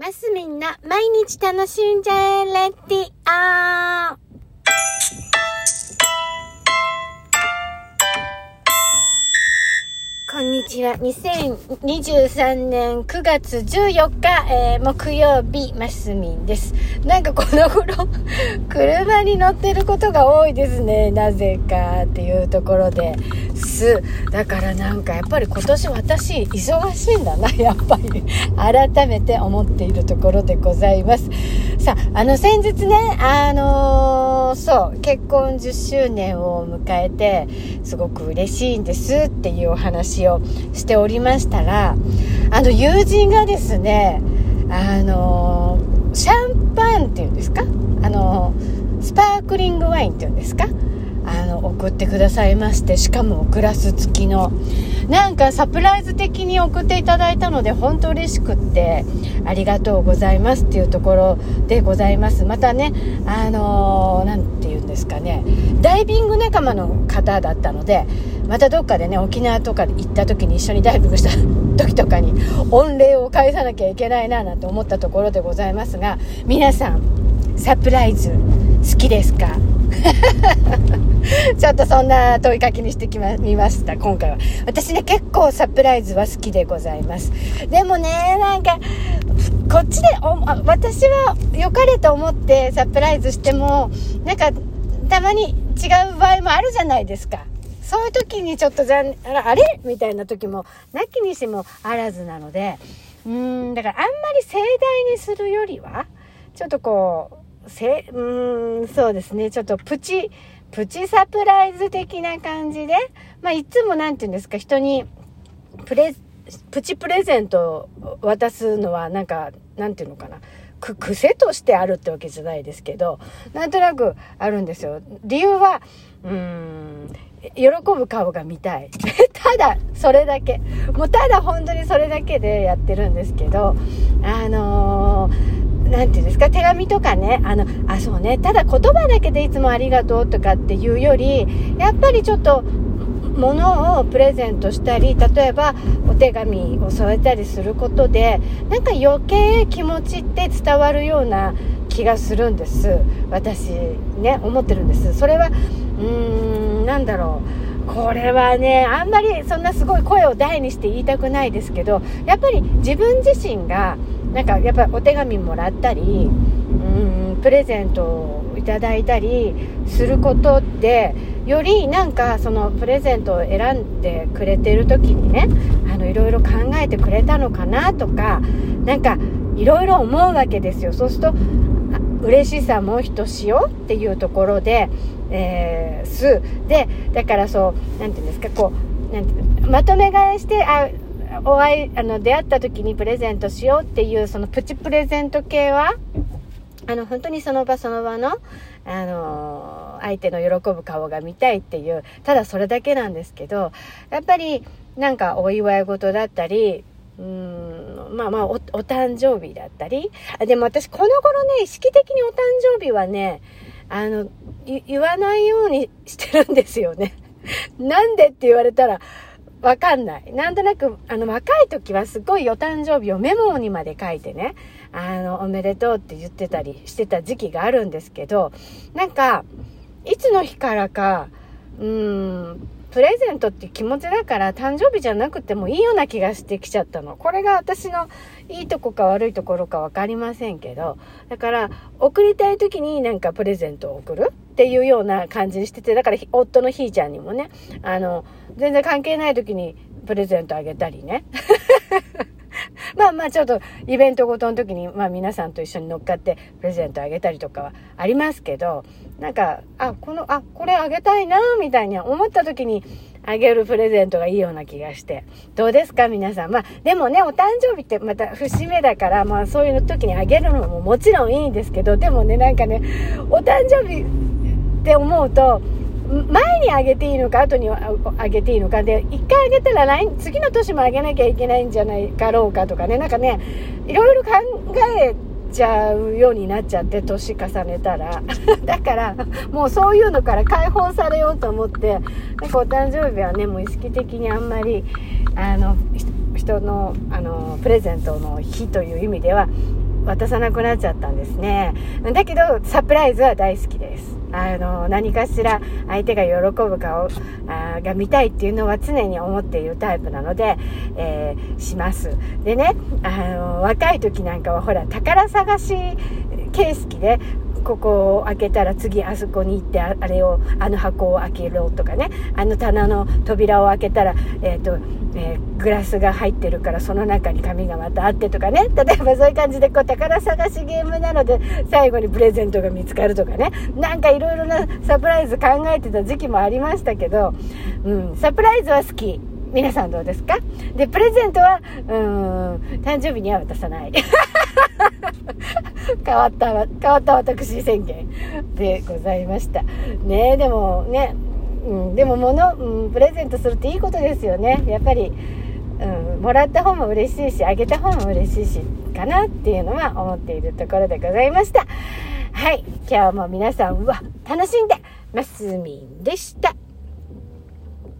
マスミンな毎日楽しんじゃえ。レディオちは。2023年9月14日、えー、木曜日、マスミンです。なんかこの頃、車に乗ってることが多いですね。なぜかっていうところです。だからなんかやっぱり今年私忙しいんだな、やっぱり。改めて思っているところでございます。さあ、あの先日ね、あのそう、結婚10周年を迎えて、すごく嬉しいんですっていうお話話をしておりましたら、あの友人がですね、あの、シャンパンっていうんですか？あの、スパークリングワインっていうんですか？あの送ってくださいましてしかもグラス付きの。なんかサプライズ的に送っていただいたので本当嬉しくってありがとうございますっていうところでございます。またねあの何、ー、て言うんですかね。ダイビング仲間の方だったのでまたどっかでね沖縄とかで行った時に一緒にダイビングした 時とかに御礼を返さなきゃいけないななんて思ったところでございますが皆さんサプライズ好きですか？ちょっとそんな問いかけにしてきま、みました、今回は。私ね、結構サプライズは好きでございます。でもね、なんか、こっちで私は良かれと思ってサプライズしても、なんか、たまに違う場合もあるじゃないですか。そういう時にちょっとじゃあれみたいな時も、なきにしもあらずなので、うーん、だからあんまり盛大にするよりは、ちょっとこう、せ、うん、そうですね。ちょっとプチ、プチサプライズ的な感じで、まあ、いつも何て言うんですか、人に、プレ、プチプレゼントを渡すのは、なんか、なんていうのかな。く、癖としてあるってわけじゃないですけど、なんとなくあるんですよ。理由は、うーん、喜ぶ顔が見たい。ただ、それだけ。もうただ本当にそれだけでやってるんですけど、あのー何て言うんですか、手紙とかね、あの、あ、そうね、ただ言葉だけでいつもありがとうとかっていうより、やっぱりちょっと、物をプレゼントしたり例えばお手紙を添えたりすることでなんか余計気持ちって伝わるような気がするんです。私ね思ってるんです。それはうーんなんだろう。これはねあんまりそんなすごい声を大にして言いたくないですけどやっぱり自分自身がなんかやっぱお手紙もらったりうんプレゼントをいただいたりすることでよりなんかそのプレゼントを選んでくれてる時にねあのいろいろ考えてくれたのかなとかなんかいろいろ思うわけですよ。そうすると嬉しさもひとしおっていうところで、えー、す。でだからそう何て言うんですかこうなんてまとめ買いしてあお会い、あの、出会った時にプレゼントしようっていう、そのプチプレゼント系は、あの、本当にその場その場の、あの相手の喜ぶ顔が見たいっていう、ただそれだけなんですけど、やっぱり、なんかお祝い事だったり、うん、まあまあお、お誕生日だったり、でも私この頃ね、意識的にお誕生日はね、あの、言わないようにしてるんですよね。なんでって言われたら、わかんない。なんとなく、あの、若い時はすごいお誕生日をメモにまで書いてね、あの、おめでとうって言ってたりしてた時期があるんですけど、なんか、いつの日からか、うーん、プレゼントっていう気持ちだから誕生日じゃなくてもいいような気がしてきちゃったの。これが私のいいとこか悪いところか分かりませんけど、だから送りたい時になんかプレゼントを送るっていうような感じにしてて、だから夫のひーちゃんにもね、あの、全然関係ない時にプレゼントあげたりね。まあまあちょっとイベントごとの時に、まあ皆さんと一緒に乗っかってプレゼントあげたりとかはありますけど、なんか、あ、この、あ、これあげたいな、みたいに思った時にあげるプレゼントがいいような気がして。どうですか？皆さん。まあでもね、お誕生日ってまた節目だから、まあそういう時にあげるのももちろんいいんですけど、でもね、なんかね、お誕生日って思うと、前にあげていいのか後にあげていいのかで1回あげたら来次の年もあげなきゃいけないんじゃないかろうかとかねなんかねいろいろ考えちゃうようになっちゃって年重ねたら だからもうそういうのから解放されようと思ってなんかお誕生日はねもう意識的にあんまりあの人のあのプレゼントの日という意味では渡さなくなっちゃったんですね。だけど、サプライズは大好きです。あの、何かしら相手が喜ぶ顔あが見たいっていうのは常に思っているタイプなので、えー、します。でね、あの、若い時なんかはほら、宝探し形式で、ここを開けたら次あそこに行ってあれをあの箱を開けろとかねあの棚の扉を開けたら、えーとえー、グラスが入ってるからその中に紙がまたあってとかね例えばそういう感じでこう宝探しゲームなので最後にプレゼントが見つかるとかねなんかいろいろなサプライズ考えてた時期もありましたけど、うん、サプライズは好き皆さんどうですか？で、プレゼントは、うん、誕生日には渡さない。変わった、変わった私宣言でございました。ねでもね、うん、でも物、うん、プレゼントするっていいことですよね。やっぱり、うん、もらった方も嬉しいし、あげた方も嬉しいし、かなっていうのは思っているところでございました。はい。今日も皆さんは楽しんで、ますみんでした。